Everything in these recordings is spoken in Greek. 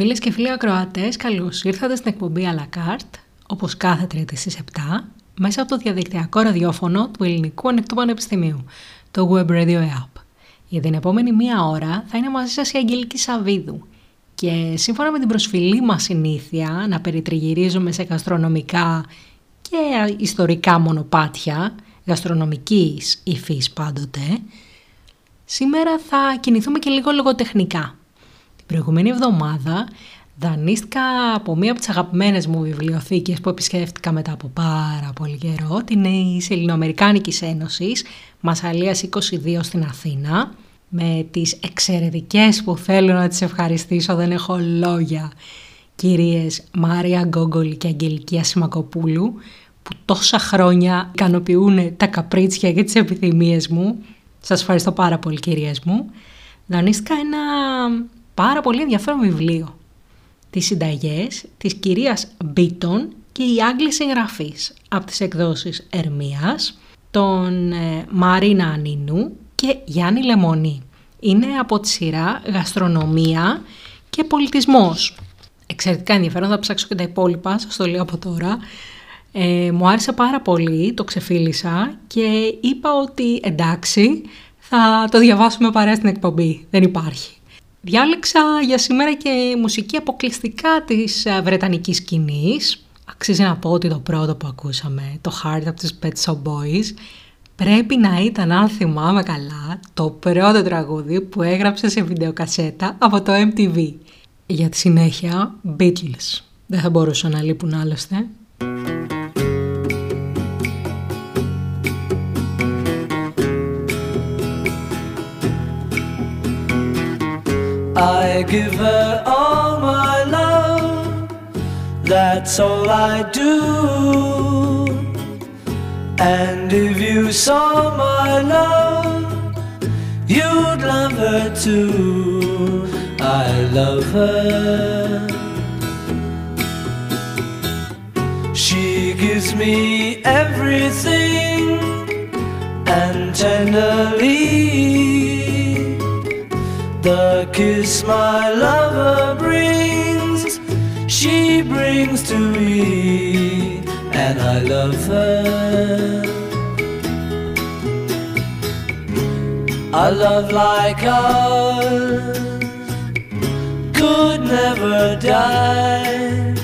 Φίλες και φίλοι ακροατές, καλώς ήρθατε στην εκπομπή à la carte, όπως κάθε Τρίτη στις 7, μέσα από το διαδικτυακό ραδιόφωνο του Ελληνικού Ανοιχτού Πανεπιστημίου, το Web Radio App. Για την επόμενη μία ώρα θα είναι μαζί σας η Αγγελική Σαββίδου. Και σύμφωνα με την προσφυλή μας συνήθεια να περιτριγυρίζουμε σε γαστρονομικά και ιστορικά μονοπάτια, γαστρονομικής υφής πάντοτε, σήμερα θα κινηθούμε και λίγο λογοτεχνικά. Την προηγούμενη εβδομάδα δανείστηκα από μία από τις αγαπημένες μου βιβλιοθήκες που επισκέφτηκα μετά από πάρα πολύ καιρό, την Ελληνοαμερικάνικης Ένωσης, Μασαλίας 22 στην Αθήνα, με τις εξαιρετικές που θέλω να τις ευχαριστήσω, δεν έχω λόγια, κυρίες Μάρια Γκόγκολη και Αγγελική Ασημακοπούλου, που τόσα χρόνια ικανοποιούν τα καπρίτσια και τις επιθυμίες μου. Σας ευχαριστώ πάρα πολύ κυρίες μου. Δανείστηκα ένα πάρα πολύ ενδιαφέρον βιβλίο. Τις συνταγές της κυρίας Μπίτον και η Άγγλη συγγραφής από τις εκδόσεις Ερμίας, τον ε, Μαρίνα Ανίνου και Γιάννη Λεμονή. Είναι από τη σειρά γαστρονομία και πολιτισμός. Εξαιρετικά ενδιαφέρον, θα ψάξω και τα υπόλοιπα, σας το λέω από τώρα. Ε, μου άρεσε πάρα πολύ, το ξεφίλησα και είπα ότι εντάξει, θα το διαβάσουμε παρέα στην εκπομπή, δεν υπάρχει. Διάλεξα για σήμερα και μουσική αποκλειστικά της ε, βρετανικής σκηνής. Αξίζει να πω ότι το πρώτο που ακούσαμε, το Heart από τους Pet Shop Boys, πρέπει να ήταν, αν θυμάμαι καλά, το πρώτο τραγούδι που έγραψε σε βιντεοκασέτα από το MTV. Για τη συνέχεια, Beatles. Δεν θα μπορούσαν να λείπουν άλλωστε. I give her all my love, that's all I do. And if you saw my love, you'd love her too. I love her. She gives me everything and tenderly the kiss my lover brings, she brings to me, and I love her. A love like ours could never die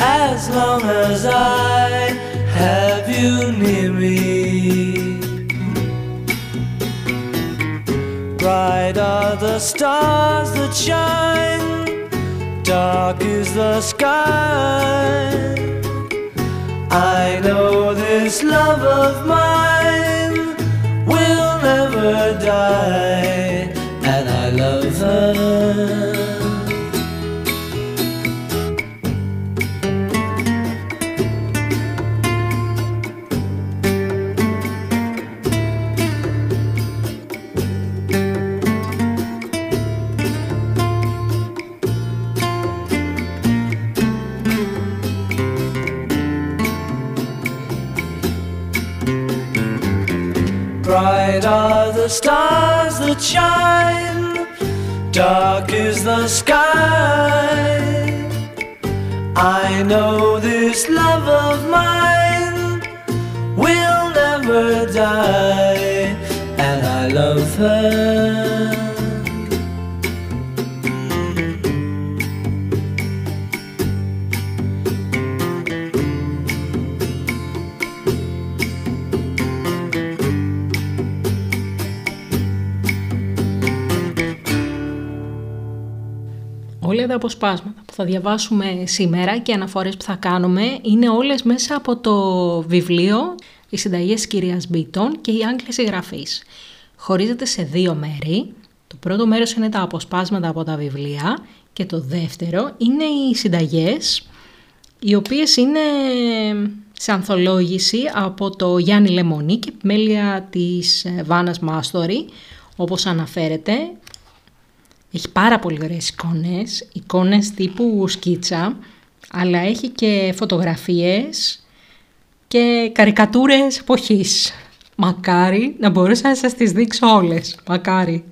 as long as I have you near me. Bright are the stars that shine, dark is the sky. I know this love of mine will never die, and I love her. Bright are the stars that shine, dark is the sky. I know this love of mine will never die, and I love her. Όλα τα αποσπάσματα που θα διαβάσουμε σήμερα και αναφορές που θα κάνουμε είναι όλες μέσα από το βιβλίο «Οι συνταγές της κυρίας Μπίτον» και «Οι Άγγλες συγγραφείς». Χωρίζεται σε δύο μέρη. Το πρώτο μέρος είναι τα αποσπάσματα από τα βιβλία και το δεύτερο είναι οι συνταγές, οι οποίες είναι σε ανθολόγηση από το Γιάννη Λεμονή και επιμέλεια της ε, Βάνας Μάστορη, όπως αναφέρεται έχει πάρα πολύ ωραίες εικόνες, εικόνες τύπου σκίτσα, αλλά έχει και φωτογραφίες και καρικατούρες εποχής. Μακάρι να μπορούσα να σας τις δείξω όλες. Μακάρι.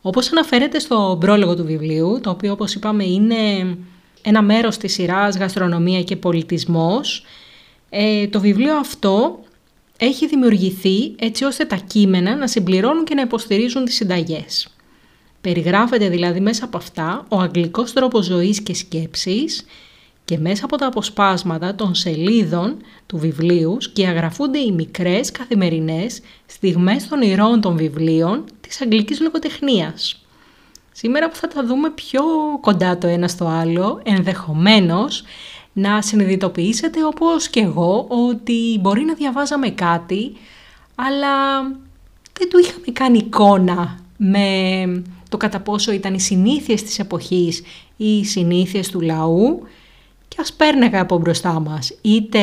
Όπως αναφέρεται στο πρόλογο του βιβλίου, το οποίο όπως είπαμε είναι ένα μέρος της σειράς «Γαστρονομία και πολιτισμός», ε, το βιβλίο αυτό έχει δημιουργηθεί έτσι ώστε τα κείμενα να συμπληρώνουν και να υποστηρίζουν τις συνταγές. Περιγράφεται δηλαδή μέσα από αυτά ο αγγλικός τρόπος ζωής και σκέψης και μέσα από τα αποσπάσματα των σελίδων του βιβλίου σκιαγραφούνται οι μικρές καθημερινές στιγμές των ηρώων των βιβλίων της αγγλικής λογοτεχνίας. Σήμερα που θα τα δούμε πιο κοντά το ένα στο άλλο, ενδεχομένως να συνειδητοποιήσετε όπως και εγώ ότι μπορεί να διαβάζαμε κάτι, αλλά δεν του είχαμε κάνει εικόνα με το κατά πόσο ήταν οι συνήθειες της εποχής ή οι συνήθειες του λαού και ας πέρνεγα από μπροστά μας είτε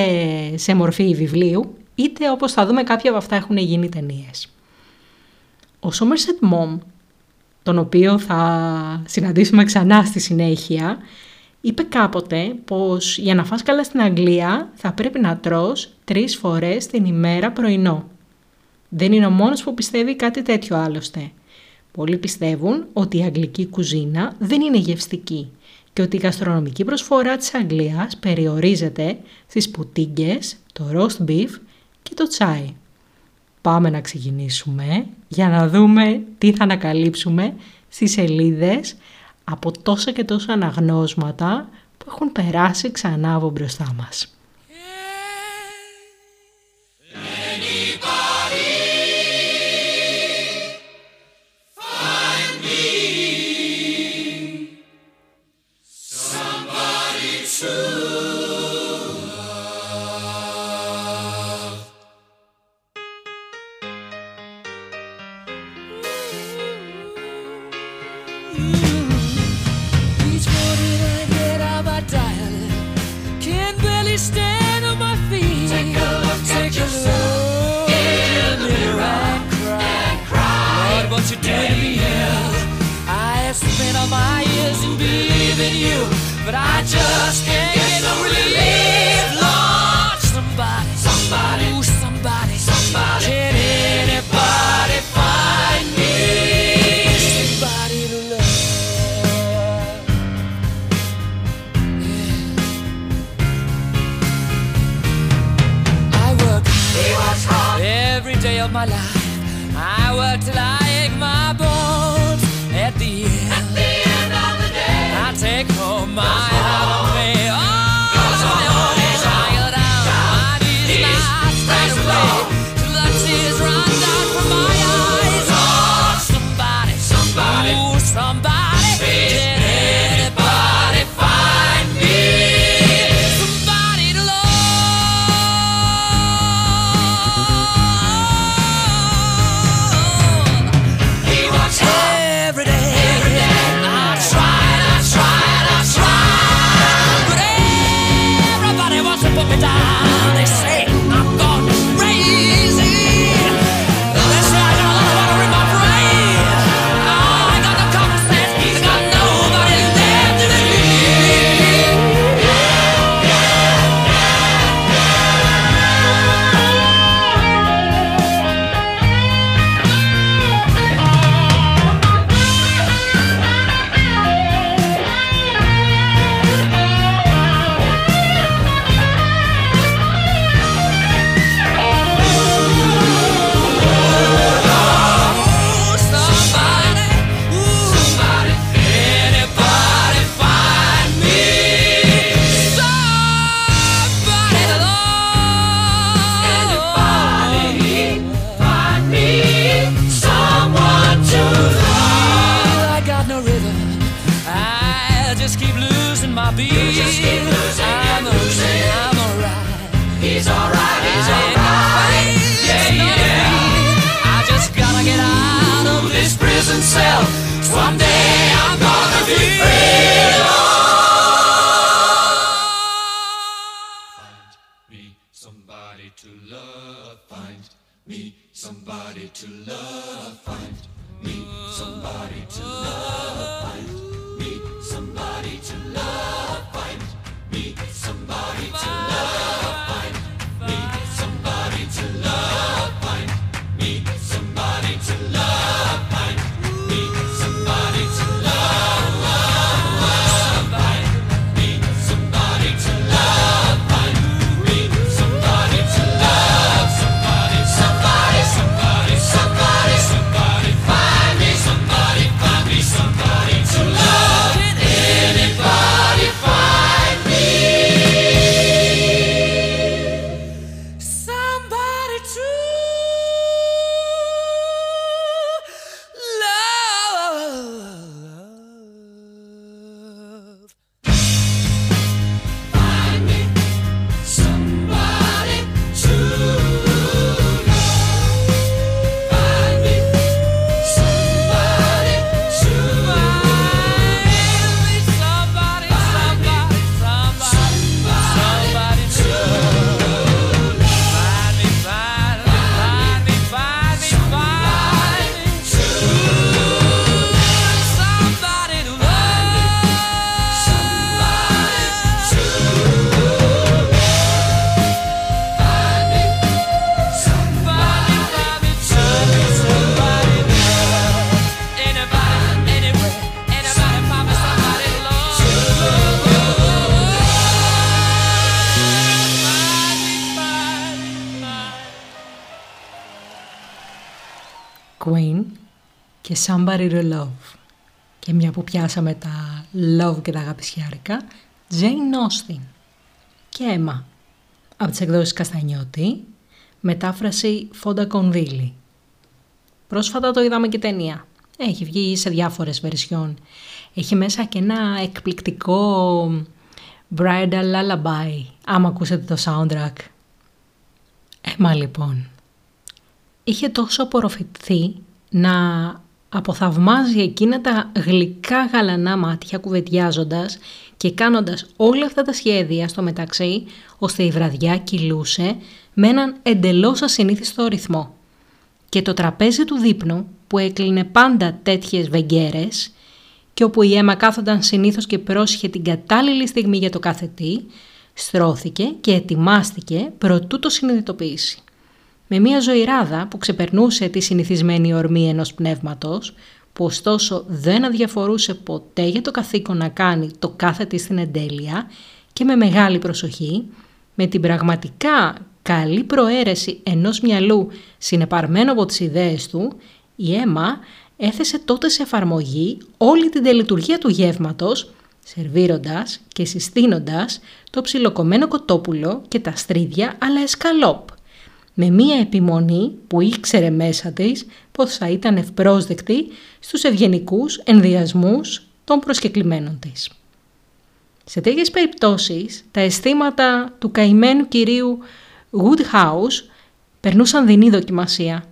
σε μορφή βιβλίου είτε όπως θα δούμε κάποια από αυτά έχουν γίνει ταινίες. Ο Somerset Mom, τον οποίο θα συναντήσουμε ξανά στη συνέχεια, είπε κάποτε πως για να φας καλά στην Αγγλία θα πρέπει να τρως τρεις φορές την ημέρα πρωινό. Δεν είναι ο μόνος που πιστεύει κάτι τέτοιο άλλωστε. Πολλοί πιστεύουν ότι η αγγλική κουζίνα δεν είναι γευστική και ότι η γαστρονομική προσφορά της Αγγλίας περιορίζεται στις πουτίγκες, το roast beef και το τσάι. Πάμε να ξεκινήσουμε για να δούμε τι θα ανακαλύψουμε στις σελίδες από τόσα και τόσα αναγνώσματα που έχουν περάσει ξανά από μπροστά μας. loving you, but I just can't get no relief, Lord. Somebody, somebody, ooh, somebody, somebody. Can anybody find me? Somebody to love. Yeah. I work. Every day of my life, I work till I somebody to love. που πιάσαμε τα love και τα αγαπησιάρικα, Jane Austen και Emma από τις εκδόσεις Καστανιώτη, μετάφραση Φόντα Κονδύλη. Πρόσφατα το είδαμε και ταινία. Έχει βγει σε διάφορες βερσιόν. Έχει μέσα και ένα εκπληκτικό bridal lullaby, άμα ακούσετε το soundtrack. Έμα λοιπόν. Είχε τόσο απορροφηθεί να αποθαυμάζει εκείνα τα γλυκά γαλανά μάτια κουβεντιάζοντας και κάνοντας όλα αυτά τα σχέδια στο μεταξύ, ώστε η βραδιά κυλούσε με έναν εντελώς ασυνήθιστο ρυθμό. Και το τραπέζι του δείπνου, που έκλεινε πάντα τέτοιες βεγγέρες και όπου η αίμα κάθονταν συνήθως και πρόσχε την κατάλληλη στιγμή για το κάθε τι, στρώθηκε και ετοιμάστηκε προτού το συνειδητοποιήσει. Με μια ζωηράδα που ξεπερνούσε τη συνηθισμένη ορμή ενός πνεύματος, που ωστόσο δεν αδιαφορούσε ποτέ για το καθήκον να κάνει το κάθε της στην εντέλεια και με μεγάλη προσοχή, με την πραγματικά καλή προαίρεση ενός μυαλού συνεπαρμένο από τις ιδέες του, η αίμα έθεσε τότε σε εφαρμογή όλη την τελειτουργία του γεύματος, σερβίροντας και συστήνοντας το ψιλοκομμένο κοτόπουλο και τα στρίδια αλλά εσκαλόπ, με μία επιμονή που ήξερε μέσα της πως θα ήταν ευπρόσδεκτη στους ευγενικούς ενδιασμούς των προσκεκλημένων της. Σε τέτοιες περιπτώσεις, τα αισθήματα του καημένου κυρίου Woodhouse περνούσαν δεινή δοκιμασία.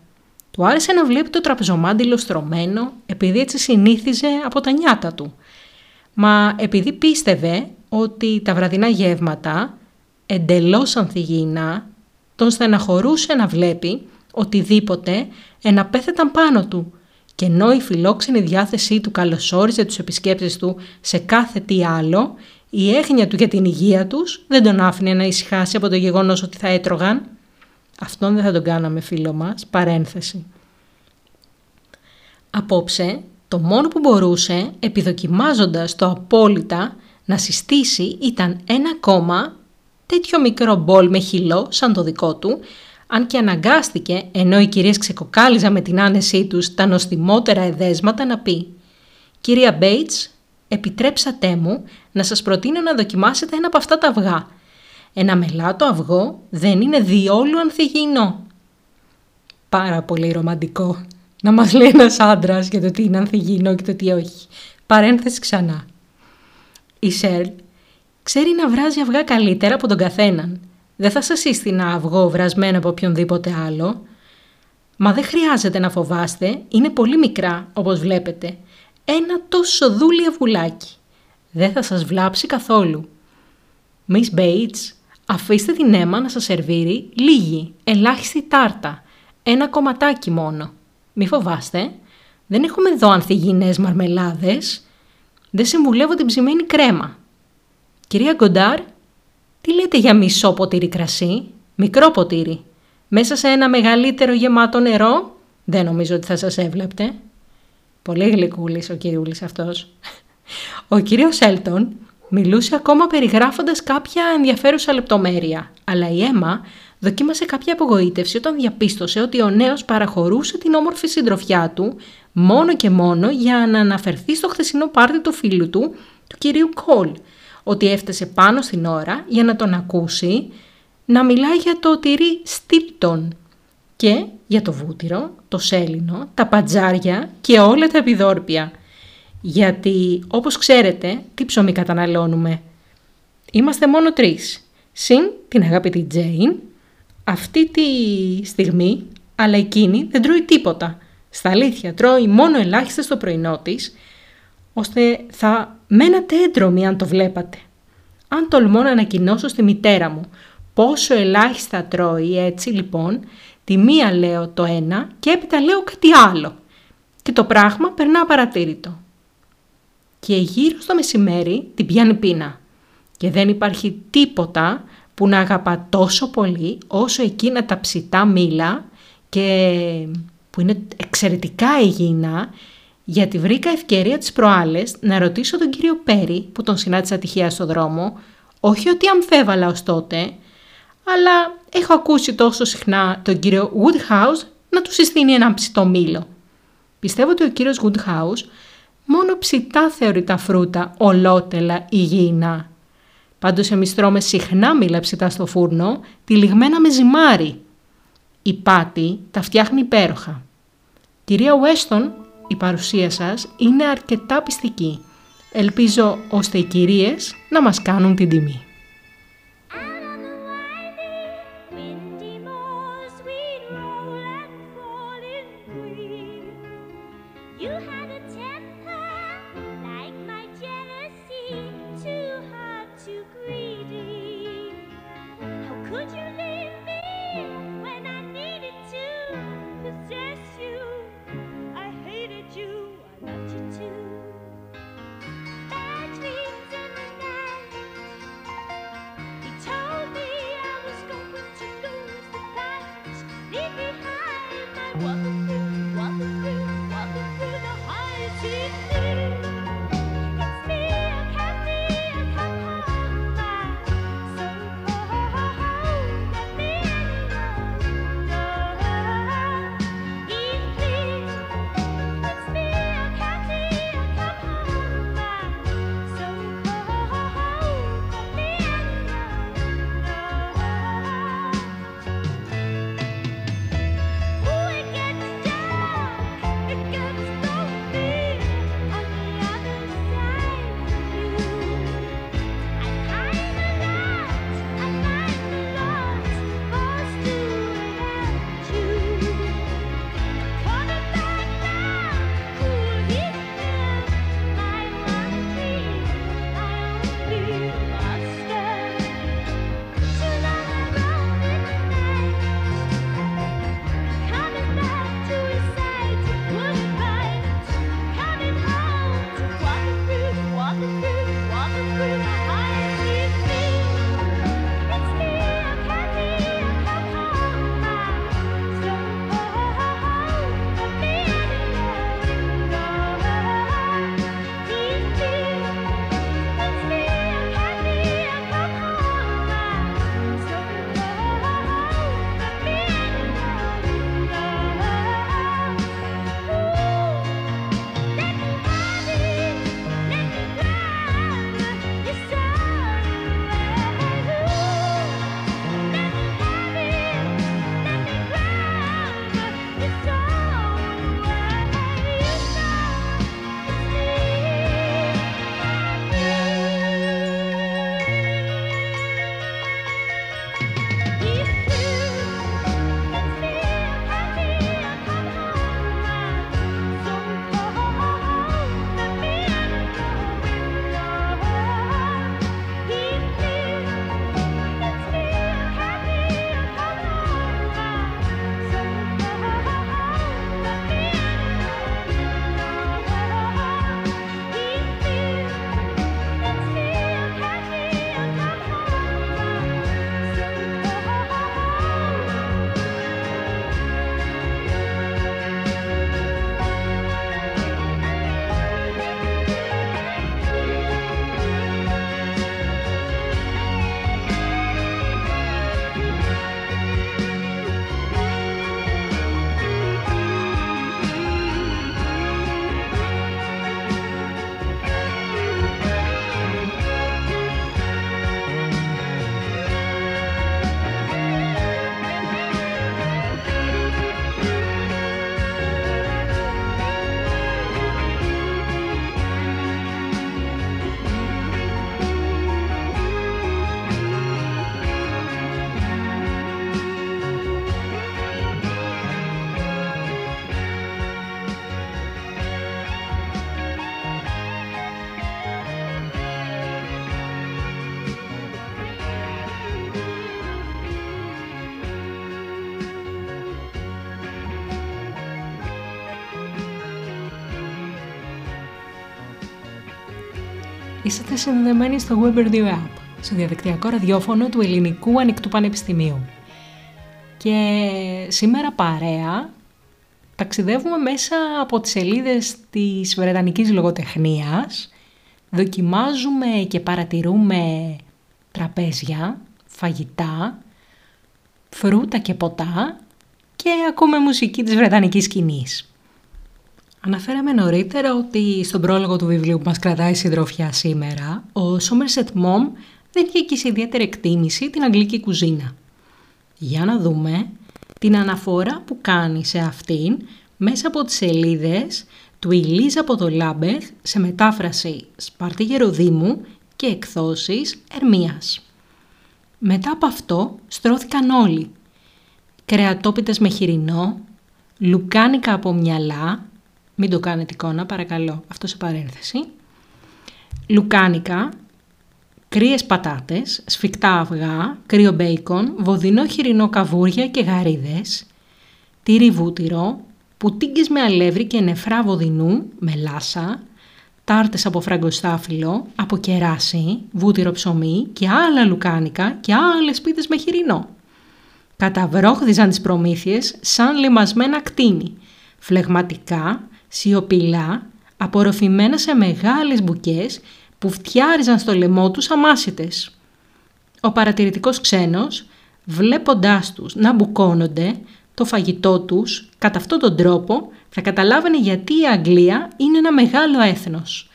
Του άρεσε να βλέπει το τραπεζομάντιλο στρωμένο επειδή έτσι συνήθιζε από τα νιάτα του. Μα επειδή πίστευε ότι τα βραδινά γεύματα, εντελώς ανθυγιεινά, τον στεναχωρούσε να βλέπει οτιδήποτε εναπέθεταν πάνω του και ενώ η φιλόξενη διάθεσή του καλωσόριζε τους επισκέπτες του σε κάθε τι άλλο, η έγνοια του για την υγεία τους δεν τον άφηνε να ησυχάσει από το γεγονός ότι θα έτρωγαν. Αυτόν δεν θα τον κάναμε φίλο μας, παρένθεση. Απόψε, το μόνο που μπορούσε, επιδοκιμάζοντας το απόλυτα, να συστήσει ήταν ένα κόμμα τέτοιο μικρό μπολ με χυλό σαν το δικό του, αν και αναγκάστηκε, ενώ οι κυρίες ξεκοκάλιζαν με την άνεσή τους τα νοστιμότερα εδέσματα, να πει «Κυρία Μπέιτς, επιτρέψατε μου να σας προτείνω να δοκιμάσετε ένα από αυτά τα αυγά. Ένα μελάτο αυγό δεν είναι διόλου ανθυγιεινό». Πάρα πολύ ρομαντικό να μας λέει ένας άντρας για το τι είναι ανθυγιεινό και το τι όχι. Παρένθεση ξανά. Η Σέρλ ξέρει να βράζει αυγά καλύτερα από τον καθέναν. Δεν θα σας σύστηνα αυγό βρασμένο από οποιονδήποτε άλλο. Μα δεν χρειάζεται να φοβάστε, είναι πολύ μικρά όπως βλέπετε. Ένα τόσο δούλι αυγουλάκι. Δεν θα σας βλάψει καθόλου. Miss Bates, αφήστε την αίμα να σας σερβίρει λίγη, ελάχιστη τάρτα. Ένα κομματάκι μόνο. Μη φοβάστε, δεν έχουμε εδώ ανθυγιεινές μαρμελάδες. Δεν συμβουλεύω την ψημένη κρέμα. Κυρία Γκοντάρ, τι λέτε για μισό ποτήρι κρασί, μικρό ποτήρι, μέσα σε ένα μεγαλύτερο γεμάτο νερό, δεν νομίζω ότι θα σας έβλεπτε. Πολύ γλυκούλης ο κυριούλης αυτός. Ο κύριος Έλτον μιλούσε ακόμα περιγράφοντας κάποια ενδιαφέρουσα λεπτομέρεια, αλλά η Έμα δοκίμασε κάποια απογοήτευση όταν διαπίστωσε ότι ο νέος παραχωρούσε την όμορφη συντροφιά του μόνο και μόνο για να αναφερθεί στο χθεσινό πάρτι του φίλου του, του κυρίου Κόλ, ότι έφτασε πάνω στην ώρα για να τον ακούσει να μιλάει για το τυρί Στίλτον και για το βούτυρο, το σέλινο, τα πατζάρια και όλα τα επιδόρπια. Γιατί, όπως ξέρετε, τι ψωμί καταναλώνουμε. Είμαστε μόνο τρεις. Συν την αγαπητή Τζέιν, αυτή τη στιγμή, αλλά εκείνη δεν τρώει τίποτα. Στα αλήθεια, τρώει μόνο ελάχιστα στο πρωινό της, ώστε θα μένατε έντρομοι αν το βλέπατε. Αν τολμώ να ανακοινώσω στη μητέρα μου πόσο ελάχιστα τρώει έτσι λοιπόν, τη μία λέω το ένα και έπειτα λέω κάτι άλλο. Και το πράγμα περνά παρατήρητο. Και γύρω στο μεσημέρι την πιάνει πείνα. Και δεν υπάρχει τίποτα που να αγαπά τόσο πολύ όσο εκείνα τα ψητά μήλα και που είναι εξαιρετικά υγιεινά γιατί βρήκα ευκαιρία τις προάλλες να ρωτήσω τον κύριο Πέρι που τον συνάντησα τυχαία στο δρόμο, όχι ότι αμφέβαλα ως τότε, αλλά έχω ακούσει τόσο συχνά τον κύριο Woodhouse να του συστήνει ένα ψητό μήλο. Πιστεύω ότι ο κύριος Woodhouse μόνο ψητά θεωρεί τα φρούτα ολότελα υγιεινά. Πάντως εμείς τρώμε συχνά μήλα ψητά στο φούρνο, τυλιγμένα με ζυμάρι. Η πάτη τα φτιάχνει υπέροχα. Κυρία Weston η παρουσία σας είναι αρκετά πιστική. Ελπίζω ώστε οι κυρίες να μας κάνουν την τιμή. Είσαστε συνδεδεμένοι στο Web Radio App, στο διαδικτυακό ραδιόφωνο του Ελληνικού Ανοιχτού Πανεπιστημίου. Και σήμερα παρέα ταξιδεύουμε μέσα από τις σελίδες της Βρετανικής Λογοτεχνίας, δοκιμάζουμε και παρατηρούμε τραπέζια, φαγητά, φρούτα και ποτά και ακούμε μουσική της Βρετανικής σκηνής. Αναφέραμε νωρίτερα ότι στον πρόλογο του βιβλίου που μας κρατάει συντροφιά σήμερα, ο Somerset Mom δεν είχε και σε ιδιαίτερη εκτίμηση την αγγλική κουζίνα. Για να δούμε την αναφορά που κάνει σε αυτήν μέσα από τις σελίδες του Ηλίζα από το Λάμπεθ σε μετάφραση Σπάρτη Γεροδήμου και εκδόσεις Ερμίας. Μετά από αυτό στρώθηκαν όλοι. Κρεατόπιτες με χοιρινό, λουκάνικα από μυαλά, Μην το κάνετε εικόνα, παρακαλώ. Αυτό σε παρένθεση. Λουκάνικα, κρύες πατάτες, σφιχτά αυγά, κρύο μπέικον, βοδινό χοιρινό καβούρια και γαρίδες, τύρι βούτυρο, πουτίγκες με αλεύρι και νεφρά βοδινού, μελάσα, τάρτες από φραγκοστάφυλλο, από κεράσι, βούτυρο ψωμί και άλλα λουκάνικα και άλλες πίτες με χοιρινό. Καταβρόχδιζαν τις προμήθειες σαν λιμασμένα κτίνη, φλεγματικά, σιωπηλά, απορροφημένα σε μεγάλες μπουκές που φτιάριζαν στο λαιμό τους αμάσιτες. Ο παρατηρητικός ξένος, βλέποντάς τους να μπουκώνονται, το φαγητό τους, κατά αυτόν τον τρόπο, θα καταλάβαινε γιατί η Αγγλία είναι ένα μεγάλο έθνος.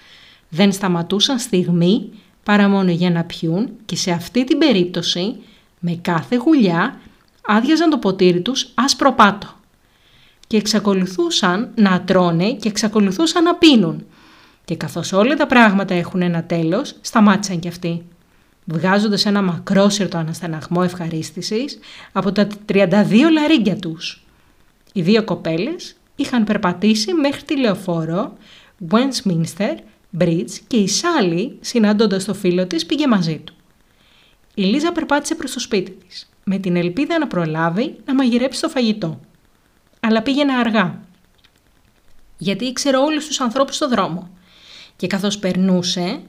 Δεν σταματούσαν στιγμή παρά μόνο για να πιούν και σε αυτή την περίπτωση, με κάθε γουλιά, άδειαζαν το ποτήρι τους άσπρο πάτο. Και εξακολουθούσαν να τρώνε και εξακολουθούσαν να πίνουν. Και καθώς όλα τα πράγματα έχουν ένα τέλος, σταμάτησαν κι αυτοί. Βγάζοντας ένα μακρόσυρτο αναστεναγμό ευχαρίστησης από τα 32 λαρίγκια τους. Οι δύο κοπέλες είχαν περπατήσει μέχρι τη λεωφόρο Westminster Bridge και η Σάλη, συναντώντας το φίλο της, πήγε μαζί του. Η Λίζα περπάτησε προς το σπίτι της, με την ελπίδα να προλάβει να μαγειρέψει το φαγητό. Αλλά πήγαινε αργά, γιατί ήξερε όλους τους ανθρώπους στο δρόμο. Και καθώς περνούσε,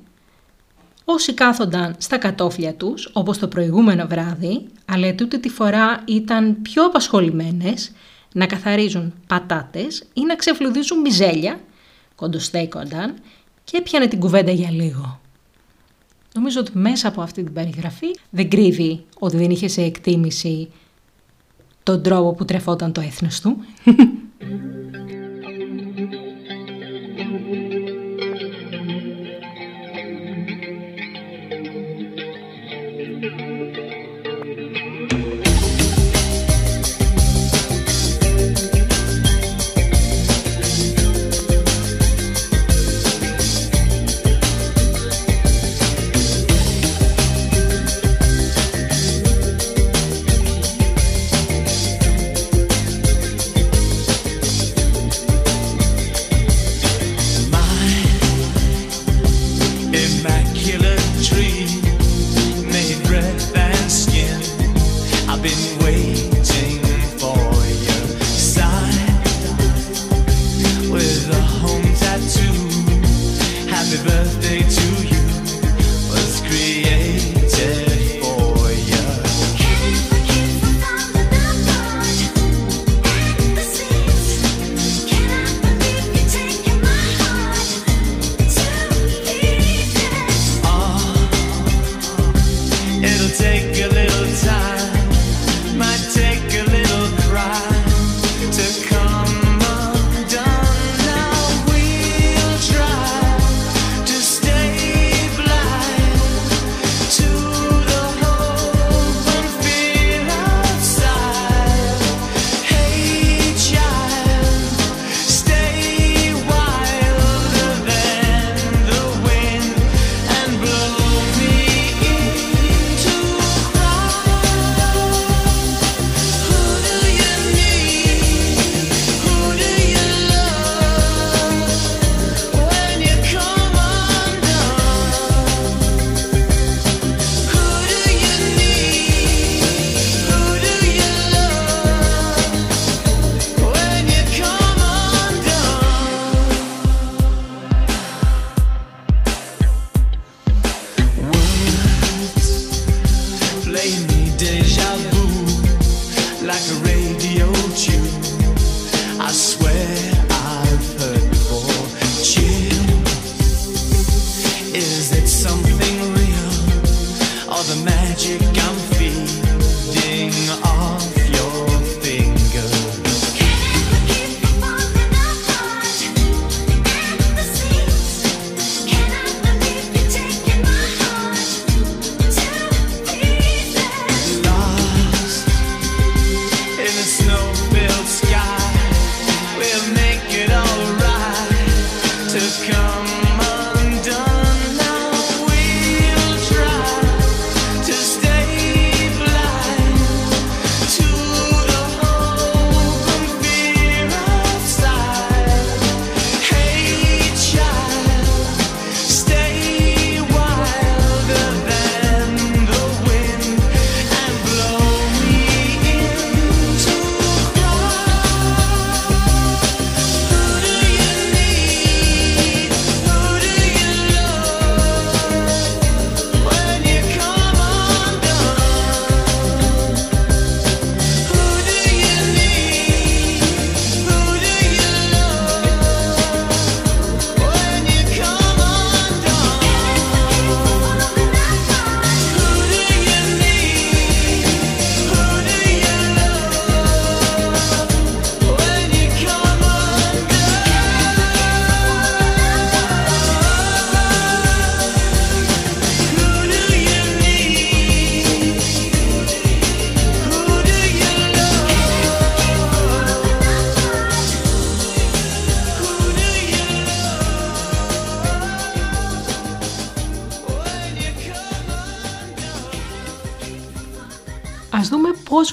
όσοι κάθονταν στα κατόφλια τους, όπως το προηγούμενο βράδυ, αλλά τούτη τη φορά ήταν πιο απασχολημένες, να καθαρίζουν πατάτες ή να ξεφλουδίζουν μιζέλια, κοντοστέκονταν και έπιανε την κουβέντα για λίγο. Νομίζω ότι μέσα από αυτή την περιγραφή δεν κρύβει ότι δεν είχε σε εκτίμηση τον τρόπο που τρεφόταν το έθνος του.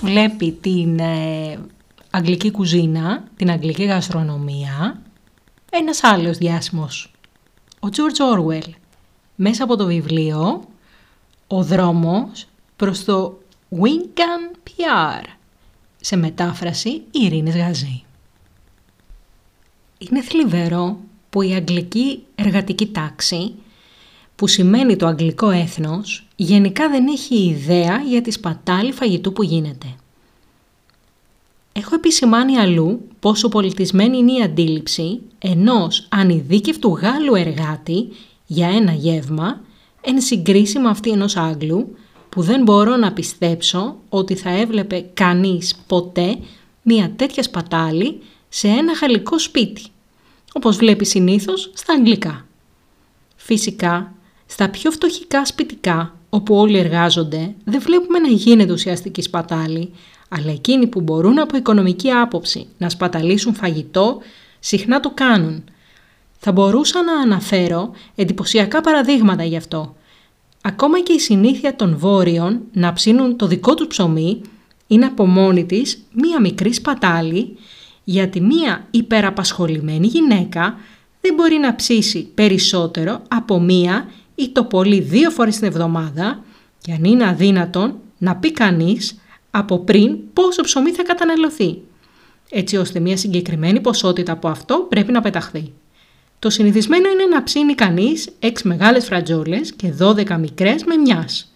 βλέπει την ε, αγγλική κουζίνα, την αγγλική γαστρονομία, ένας άλλος διάσημος, ο George Orwell, μέσα από το βιβλίο «Ο δρόμος προς το Wincan PR», σε μετάφραση η Ειρήνης Γαζή. Είναι θλιβερό που η αγγλική εργατική τάξη, που σημαίνει το αγγλικό έθνος, γενικά δεν έχει ιδέα για τη σπατάλη φαγητού που γίνεται. Έχω επισημάνει αλλού πόσο πολιτισμένη είναι η αντίληψη ενός ανειδίκευτου Γάλλου εργάτη για ένα γεύμα εν συγκρίση με αυτή ενός Άγγλου που δεν μπορώ να πιστέψω ότι θα έβλεπε κανείς ποτέ μια τέτοια σπατάλη σε ένα γαλλικό σπίτι, όπως βλέπεις συνήθως στα αγγλικά. Φυσικά, στα πιο φτωχικά σπιτικά, όπου όλοι εργάζονται, δεν βλέπουμε να γίνεται ουσιαστική σπατάλη, αλλά εκείνοι που μπορούν από οικονομική άποψη να σπαταλήσουν φαγητό, συχνά το κάνουν. Θα μπορούσα να αναφέρω εντυπωσιακά παραδείγματα γι' αυτό. Ακόμα και η συνήθεια των βόρειων να ψήνουν το δικό τους ψωμί είναι από μόνη της μία μικρή σπατάλη, γιατί μία υπεραπασχολημένη γυναίκα δεν μπορεί να ψήσει περισσότερο από μία ή το πολύ δύο φορές την εβδομάδα και αν είναι αδύνατον να πει κανείς από πριν πόσο ψωμί θα καταναλωθεί, έτσι ώστε μια συγκεκριμένη ποσότητα από αυτό πρέπει να πεταχθεί. Το συνηθισμένο είναι να ψήνει κανείς 6 μεγάλες φρατζόλες και 12 μικρές με μιας.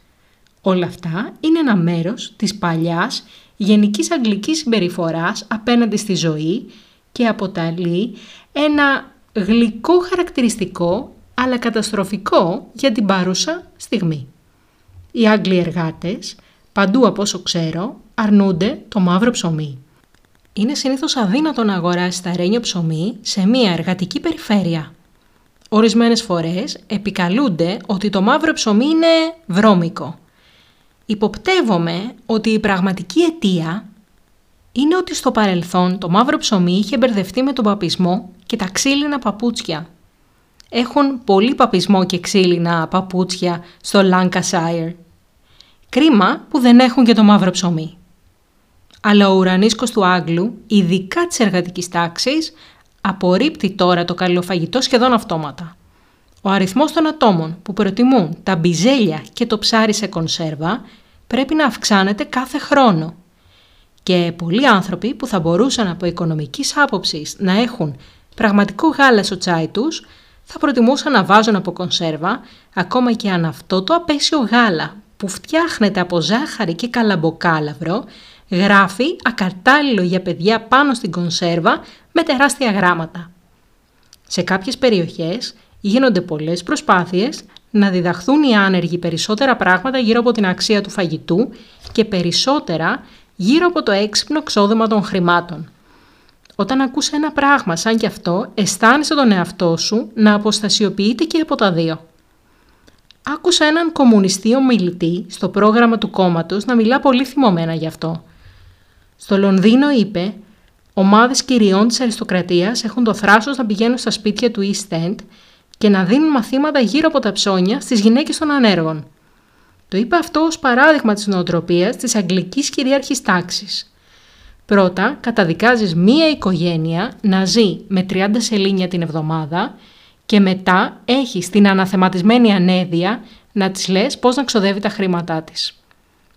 Όλα αυτά είναι ένα μέρος της παλιάς γενικής αγγλικής συμπεριφοράς απέναντι στη ζωή και αποτελεί ένα γλυκό χαρακτηριστικό αλλά καταστροφικό για την παρούσα στιγμή. Οι Άγγλοι εργάτες, παντού από όσο ξέρω, αρνούνται το μαύρο ψωμί. Είναι συνήθως αδύνατο να αγοράσει τα ρένιο ψωμί σε μια εργατική περιφέρεια. Ορισμένες φορές επικαλούνται ότι το μαύρο ψωμί είναι βρώμικο. Υποπτεύομαι ότι η πραγματική αιτία είναι ότι στο παρελθόν το μαύρο ψωμί είχε μπερδευτεί με τον παπισμό και τα ξύλινα παπούτσια έχουν πολύ παπισμό και ξύλινα παπούτσια στο Lancashire. Κρίμα που δεν έχουν και το μαύρο ψωμί. Αλλά ο ουρανίσκος του Άγγλου, ειδικά της εργατικής τάξης, απορρίπτει τώρα το καλλιοφαγητό σχεδόν αυτόματα. Ο αριθμός των ατόμων που προτιμούν τα μπιζέλια και το ψάρι σε κονσέρβα πρέπει να αυξάνεται κάθε χρόνο. Και πολλοί άνθρωποι που θα μπορούσαν από οικονομικής άποψης να έχουν πραγματικό γάλα στο τσάι τους, θα προτιμούσα να βάζουν από κονσέρβα, ακόμα και αν αυτό το απέσιο γάλα που φτιάχνεται από ζάχαρη και καλαμποκάλαβρο, γράφει ακατάλληλο για παιδιά πάνω στην κονσέρβα με τεράστια γράμματα. Σε κάποιες περιοχές γίνονται πολλές προσπάθειες να διδαχθούν οι άνεργοι περισσότερα πράγματα γύρω από την αξία του φαγητού και περισσότερα γύρω από το έξυπνο ξόδεμα των χρημάτων. Όταν ακούς ένα πράγμα σαν κι αυτό, αισθάνεσαι τον εαυτό σου να αποστασιοποιείται και από τα δύο. Άκουσα έναν κομμουνιστή ομιλητή στο πρόγραμμα του κόμματος να μιλά πολύ θυμωμένα γι' αυτό. Στο Λονδίνο είπε «Ομάδες κυριών της αριστοκρατίας έχουν το θράσος να πηγαίνουν στα σπίτια του East End και να δίνουν μαθήματα γύρω από τα ψώνια στις γυναίκες των ανέργων». Το είπε αυτό ως παράδειγμα της νοοτροπίας της αγγλικής κυριάρχης τάξης. Πρώτα, καταδικάζεις μία οικογένεια να ζει με 30 σελήνια την εβδομάδα και μετά έχεις την αναθεματισμένη ανέδεια να της λες πώς να ξοδεύει τα χρήματά της.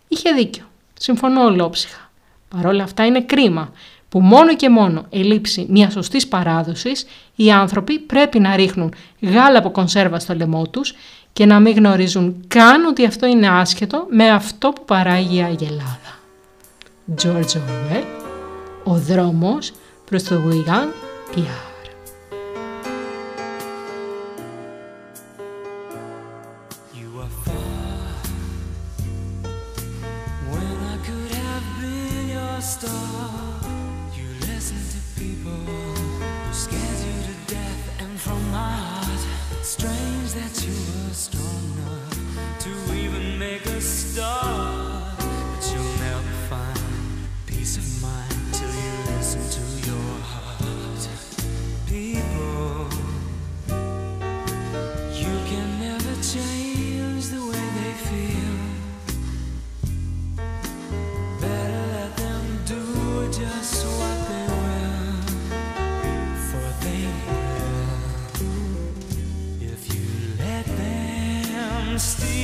Είχε δίκιο. Συμφωνώ ολόψυχα. Παρ' όλα αυτά είναι κρίμα που μόνο και μόνο ελείψει μια σωστής παράδοσης οι άνθρωποι πρέπει να ρίχνουν γάλα από κονσέρβα στο λαιμό τους και να μην γνωρίζουν καν ότι αυτό είναι άσχετο με αυτό που παράγει η Αγελάδα. George Orwell ο δρόμος προς το Γουιγάν Πιάρ. still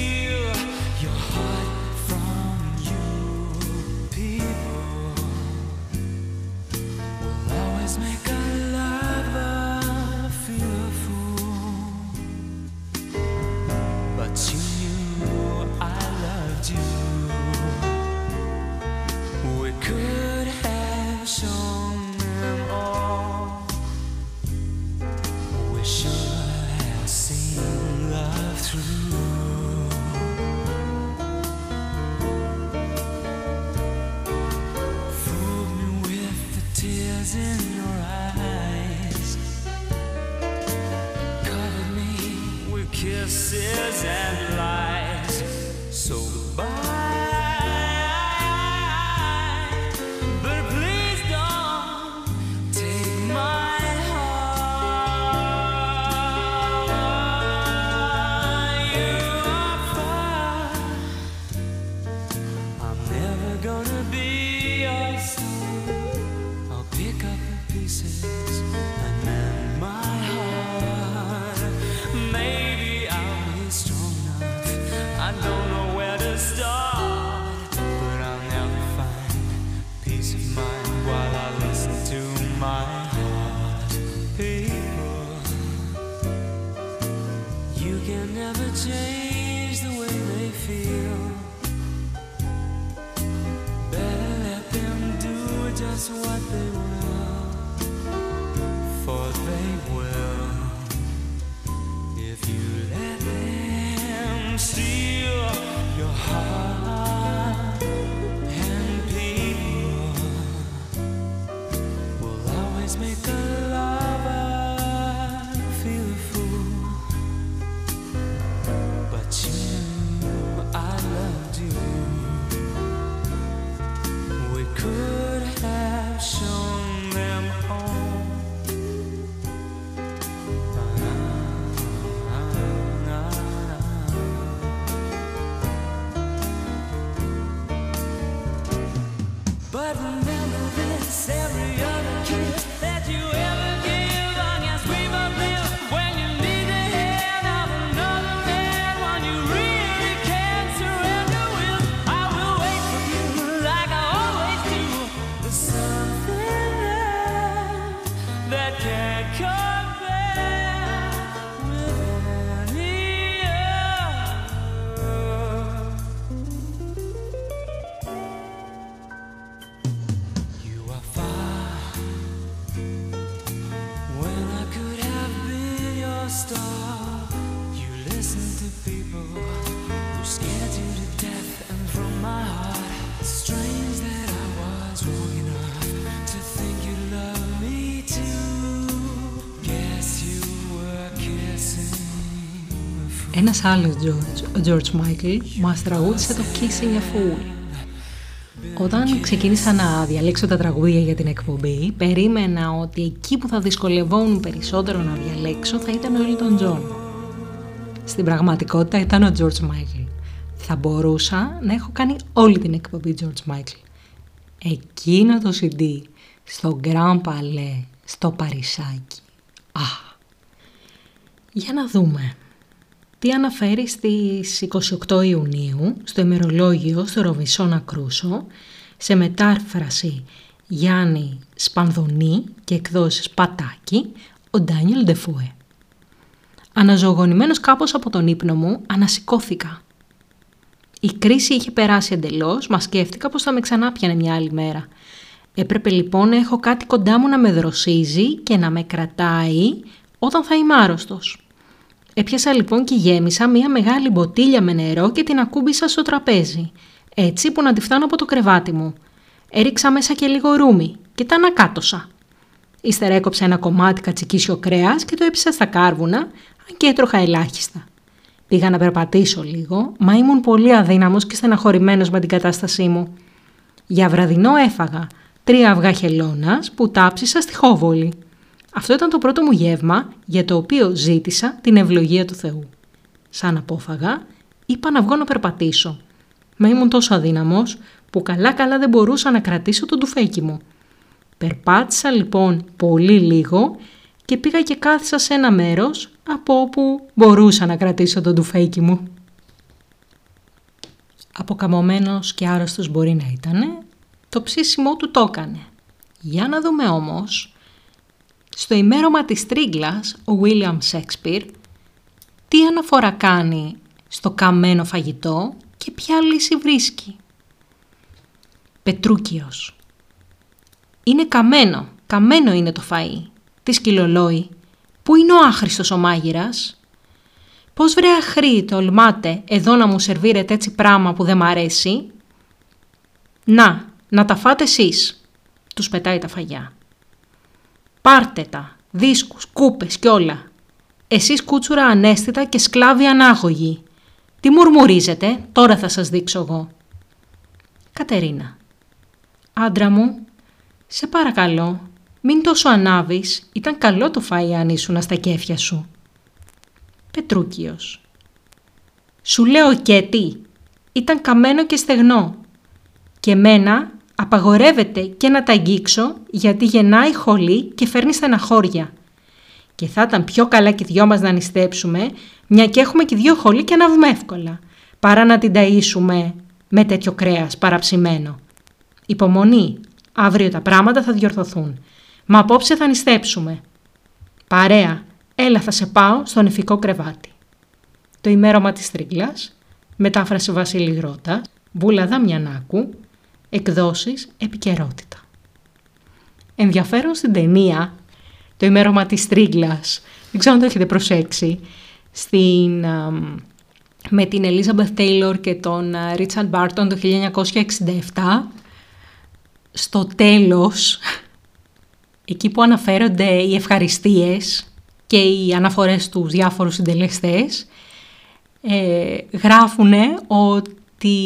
kisses and Ένας άλλος George, ο George Michael, μας τραγούδισε το Kissing a Fool. Όταν ξεκίνησα να διαλέξω τα τραγούδια για την εκπομπή, περίμενα ότι εκεί που θα δυσκολευόμουν περισσότερο να διαλέξω θα ήταν ο Elton John. Στην πραγματικότητα ήταν ο George Michael. Θα μπορούσα να έχω κάνει όλη την εκπομπή George Michael. Εκείνο το CD, στο Grand Palais, στο Παρισάκι. Α, για να δούμε. Τι αναφέρει στις 28 Ιουνίου στο ημερολόγιο στο Ροβισόνα Κρούσο σε μετάφραση Γιάννη Σπανδονή και εκδόσεις Πατάκη ο Ντάνιελ Ντεφούε. Αναζωογονημένος κάπως από τον ύπνο μου, ανασηκώθηκα. Η κρίση είχε περάσει εντελώς, μα σκέφτηκα πως θα με ξανά πιανε μια άλλη μέρα. Έπρεπε λοιπόν να έχω κάτι κοντά μου να με δροσίζει και να με κρατάει όταν θα είμαι άρρωστος. Έπιασα λοιπόν και γέμισα μία μεγάλη μποτίλια με νερό και την ακούμπησα στο τραπέζι, έτσι που να τη φτάνω από το κρεβάτι μου. Έριξα μέσα και λίγο ρούμι και τα ανακάτωσα. Ύστερα έκοψα ένα κομμάτι κατσικίσιο κρέας και το έπισα στα κάρβουνα, αν και έτρωχα ελάχιστα. Πήγα να περπατήσω λίγο, μα ήμουν πολύ αδύναμος και στεναχωρημένος με την κατάστασή μου. Για βραδινό έφαγα τρία αυγά χελώνας που τάψισα στη Χόβολη. Αυτό ήταν το πρώτο μου γεύμα για το οποίο ζήτησα την ευλογία του Θεού. Σαν απόφαγα, είπα να βγω να περπατήσω. Μα ήμουν τόσο αδύναμος που καλά καλά δεν μπορούσα να κρατήσω το τουφέκι μου. Περπάτησα λοιπόν πολύ λίγο και πήγα και κάθισα σε ένα μέρος από όπου μπορούσα να κρατήσω το τουφέκι μου. αποκαμωμένος και άρρωστος μπορεί να ήταν, το ψήσιμό του το έκανε. Για να δούμε όμως, στο ημέρωμα της τρίγκλας, ο William Shakespeare, τι αναφορά κάνει στο καμένο φαγητό και ποια λύση βρίσκει; Πετρούκιος. Είναι καμένο, καμένο είναι το φαΐ. Τι σκυλολόι, πού είναι ο άχρηστος ο μάγειρας; Πώς βρε αχρή τολμάτε εδώ να μου σερβίρετε έτσι πράγμα που δεν μ' αρέσει; Να, να τα φάτε εσείς, τους πετάει τα φαγιά. Πάρτε τα, δίσκους, κούπες κι όλα. Εσείς κούτσουρα ανέστητα και σκλάβοι ανάγωγοι. Τι μουρμουρίζετε, τώρα θα σας δείξω εγώ. Κατερίνα. Άντρα μου, σε παρακαλώ, μην τόσο ανάβεις, ήταν καλό το φαΐ αν ήσουν στα κέφια σου. Πετρούκιος. Σου λέω και τι, ήταν καμένο και στεγνό. Και μένα απαγορεύεται και να τα αγγίξω γιατί γεννάει χολή και φέρνει στεναχώρια. Και θα ήταν πιο καλά και δυο μας να νηστέψουμε, μια και έχουμε και δυο χολή και ανάβουμε εύκολα, παρά να την ταΐσουμε με τέτοιο κρέας παραψημένο. Υπομονή, αύριο τα πράγματα θα διορθωθούν. Μα απόψε θα νηστέψουμε. Παρέα, έλα θα σε πάω στο νηφικό κρεβάτι. Το ημέρωμα της τρίγλας, μετάφραση Βασίλη Γρότα, Μπούλα Δαμιανάκου, εκδόσεις επικαιρότητα. Ενδιαφέρον στην ταινία, το ημέρωμα της τρίγλας, δεν ξέρω αν το έχετε προσέξει, στην, αμ, με την Elizabeth Taylor και τον α, Richard Barton το 1967, στο τέλος, εκεί που αναφέρονται οι ευχαριστίες και οι αναφορές στους διάφορους συντελεστές, ε, γράφουν ότι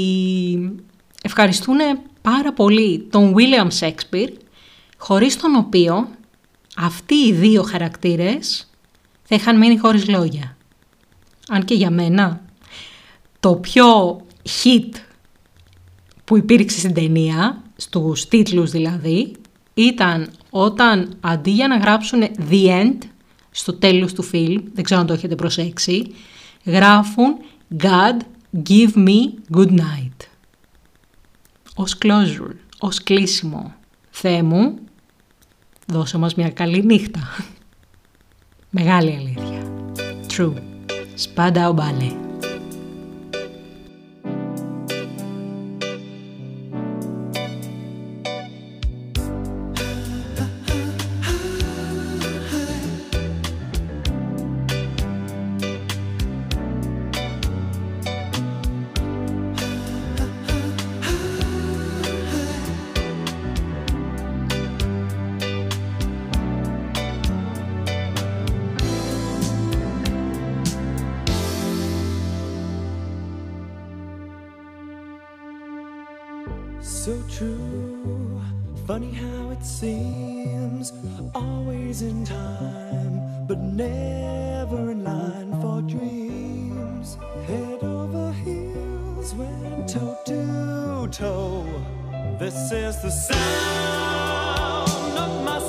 ευχαριστούν πάρα πολύ τον William Shakespeare, χωρίς τον οποίο αυτοί οι δύο χαρακτήρες θα είχαν μείνει χωρίς λόγια. Αν και για μένα, το πιο hit που υπήρξε στην ταινία, στους τίτλους δηλαδή, ήταν όταν αντί για να γράψουν The End στο τέλος του φιλμ, δεν ξέρω αν το έχετε προσέξει, γράφουν God give me good night. Ως closure, ως κλείσιμο. Θεέ μου, δώσε μας μια καλή νύχτα. Μεγάλη αλήθεια. True. Σπάντα μπάλε. Went toe to toe. This is the sound of my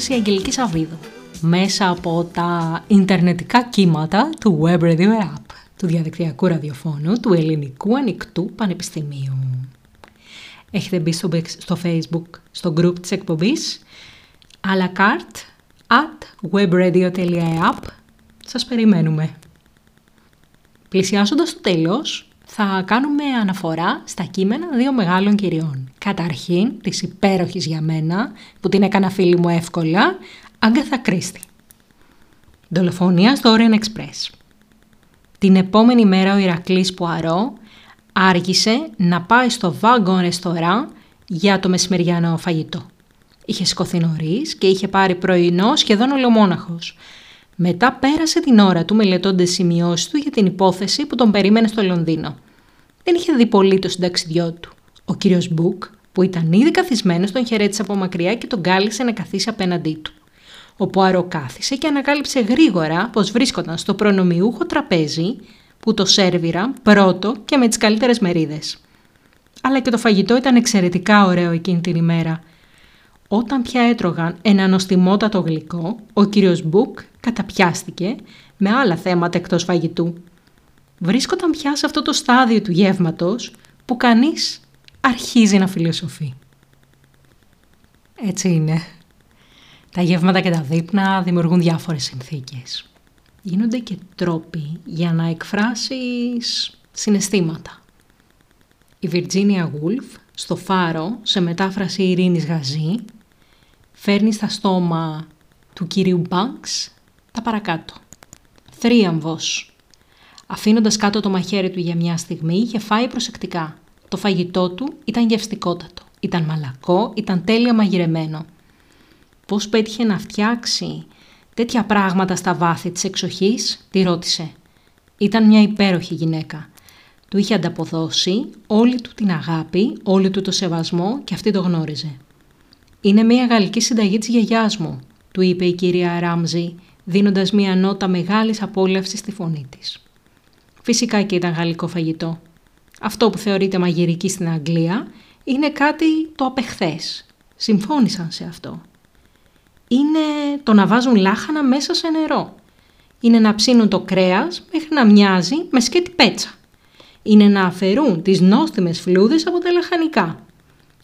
truth. Μαζί σας η Αγγελικής Σαββίδου, μέσα από τα ιντερνετικά κύματα του Web Radio App, του διαδικτυακού ραδιοφώνου του Ελληνικού Ανοιχτού Πανεπιστημίου. Έχετε μπει στο, στο facebook, στο group της εκπομπής, à la carte at webradio.app. Σας περιμένουμε. Πλησιάζοντας το τέλος, θα κάνουμε αναφορά στα κείμενα δύο μεγάλων κυριών. Καταρχήν, της υπέροχης για μένα, που την έκανα φίλη μου εύκολα, Άγκαθα Κρίστη. Δολοφονία στο Orient Express. Την επόμενη μέρα ο Ηρακλής Πουαρό άργησε να πάει στο Wagon Restaurant για το μεσημεριανό φαγητό. Είχε σηκωθεί νωρίς και είχε πάρει πρωινό σχεδόν ολομόναχος. Μετά πέρασε την ώρα του μελετώντας σημειώσεις του για την υπόθεση που τον περίμενε στο Λονδίνο. Δεν είχε δει πολύ το συνταξιδιό του. Ο κύριος Μπουκ, που ήταν ήδη καθισμένος, τον χαιρέτησε από μακριά και τον κάλεσε να καθίσει απέναντί του. Ο Πουάρο κάθισε και ανακάλυψε γρήγορα πως βρίσκονταν στο προνομιούχο τραπέζι που το σέρβιρα πρώτο και με τις καλύτερες μερίδες. Αλλά και το φαγητό ήταν εξαιρετικά ωραίο εκείνη την ημέρα. Όταν πια έτρωγαν ένα νοστιμότατο γλυκό, ο κύριος Μπουκ καταπιάστηκε με άλλα θέματα εκτός φαγητού. Βρίσκονταν πια σε αυτό το στάδιο του γεύματος που κανείς αρχίζει να φιλοσοφεί. Έτσι είναι. Τα γεύματα και τα δείπνα δημιουργούν διάφορες συνθήκες. Γίνονται και τρόποι για να εκφράσεις συναισθήματα. Η Virginia Woolf στο Φάρο, σε μετάφραση Ειρήνης Γαζή, φέρνει στα στόμα του κυρίου Μπάνξ τα παρακάτω. Θρίαμβος. Αφήνοντας κάτω το μαχαίρι του για μια στιγμή, είχε φάει προσεκτικά. Το φαγητό του ήταν γευστικότατο. Ήταν μαλακό, ήταν τέλεια μαγειρεμένο. Πώς πέτυχε να φτιάξει τέτοια πράγματα στα βάθη της εξοχής, τη ρώτησε. Ήταν μια υπέροχη γυναίκα. Του είχε ανταποδώσει όλη του την αγάπη, όλη του το σεβασμό και αυτή το γνώριζε. «Είναι μια γαλλική συνταγή της γιαγιάς μου», του είπε η κυρία Ράμζη, δίνοντας μια νότα μεγάλης απόλαυσης στη φωνή της. Φυσικά και ήταν γαλλικό φαγητό. Αυτό που θεωρείται μαγειρική στην Αγγλία είναι κάτι το απεχθές. Συμφώνησαν σε αυτό. Είναι το να βάζουν λάχανα μέσα σε νερό. Είναι να ψήνουν το κρέας μέχρι να μοιάζει με σκέτη πέτσα. Είναι να αφαιρούν τις νόστιμες φλούδες από τα λαχανικά.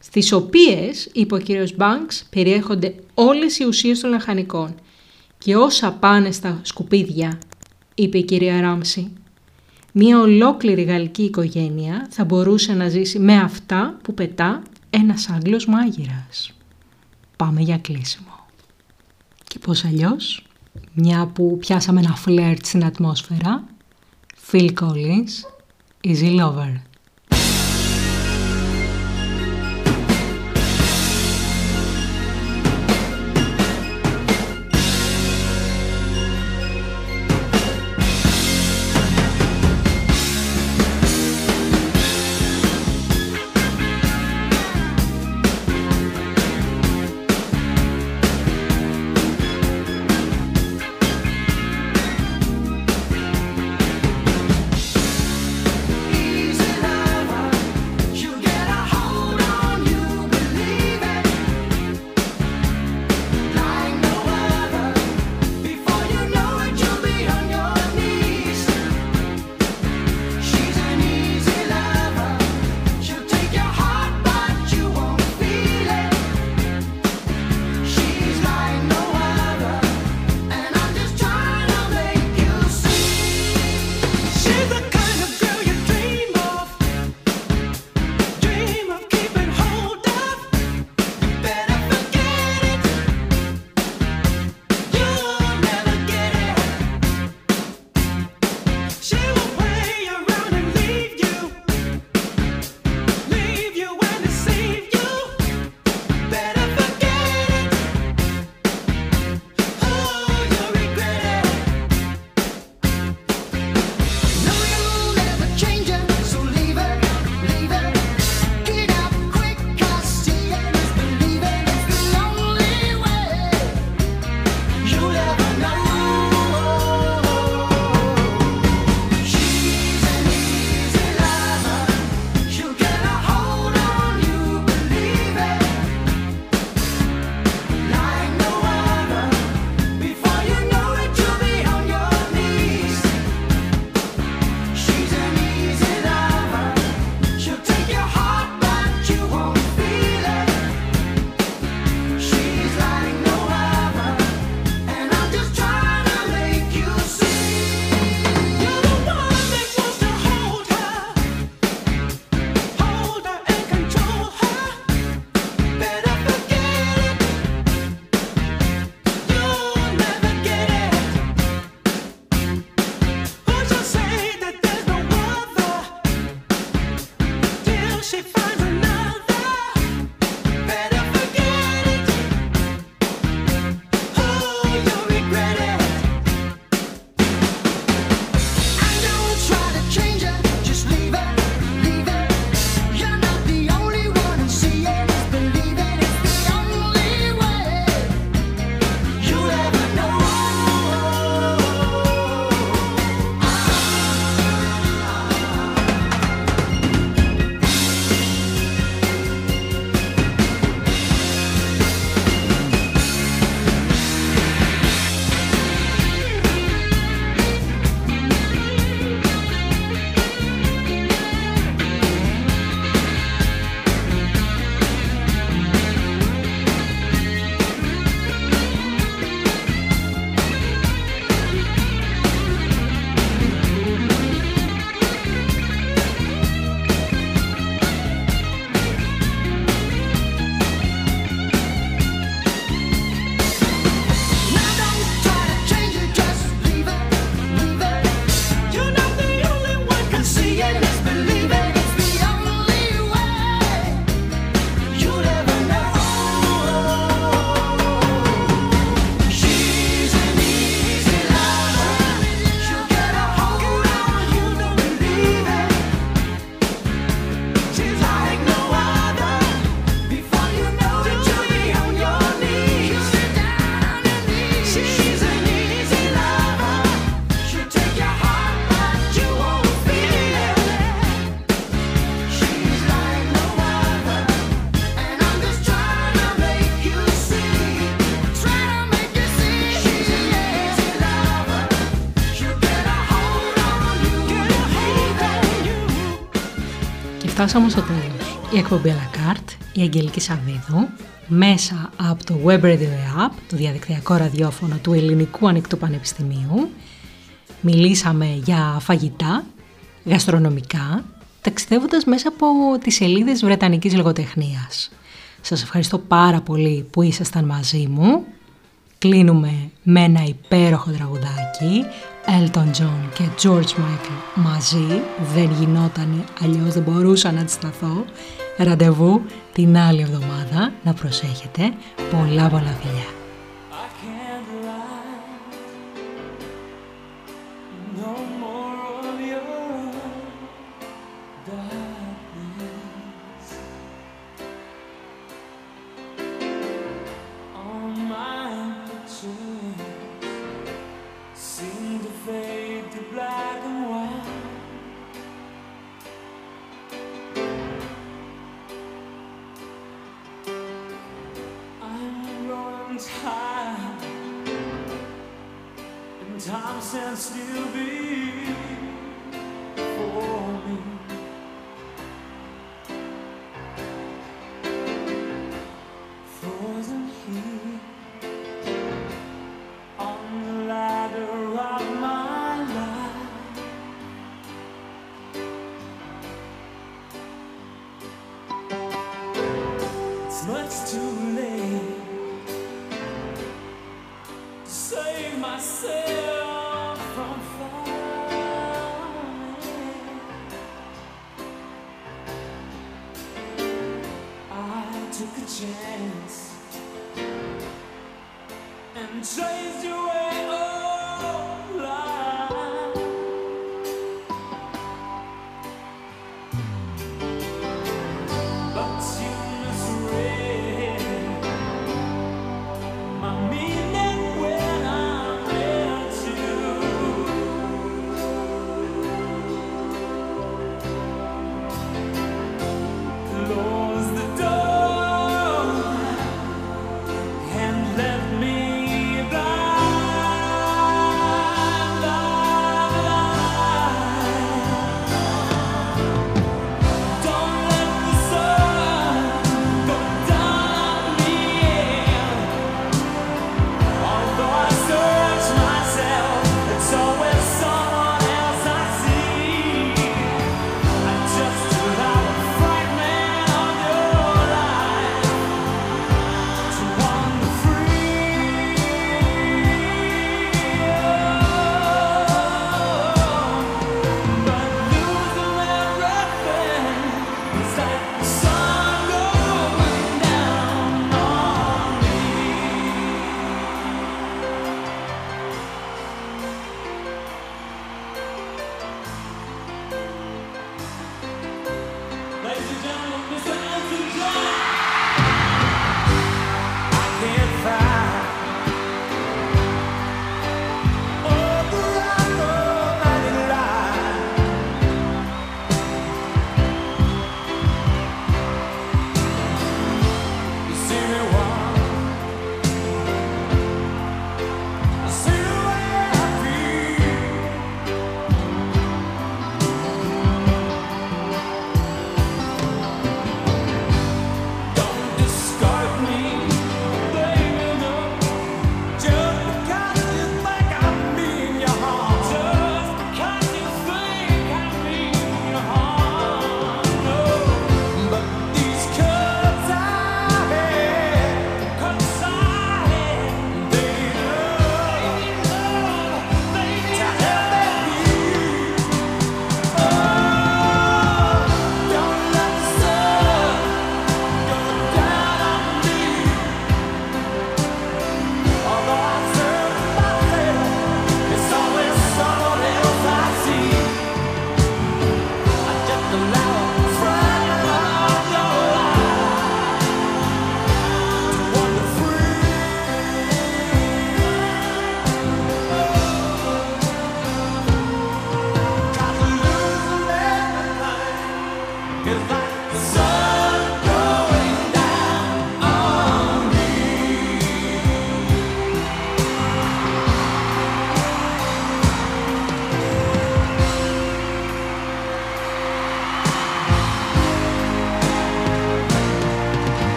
Στις οποίες, είπε ο κύριος Μπάνξ, περιέχονται όλες οι ουσίες των λαχανικών. Και όσα πάνε στα σκουπίδια, είπε η κυρία Ράμψη, Μία ολόκληρη γαλλική οικογένεια θα μπορούσε να ζήσει με αυτά που πετά ένας Άγγλος μάγειρας. Πάμε για κλείσιμο. Και πώς αλλιώς, μια που πιάσαμε ένα φλερτ στην ατμόσφαιρα, Phil Collins, Easy Lover. Φτάσαμε στο τέλος. Η εκπομπή Αλακάρτ, η Αγγελική Σαββίδου, μέσα από το Web Radio App, το διαδικτυακό ραδιόφωνο του Ελληνικού Ανοικτού Πανεπιστημίου. Μιλήσαμε για φαγητά, γαστρονομικά, ταξιδεύοντας μέσα από τις σελίδες Βρετανικής Λογοτεχνίας. Σας ευχαριστώ πάρα πολύ που ήσασταν μαζί μου. Κλείνουμε με ένα υπέροχο τραγουδάκι Elton John και George Michael μαζί, δεν γινόταν, αλλιώς δεν μπορούσα να αντισταθώ. Ραντεβού την άλλη εβδομάδα, να προσέχετε, πολλά πολλά φιλιά.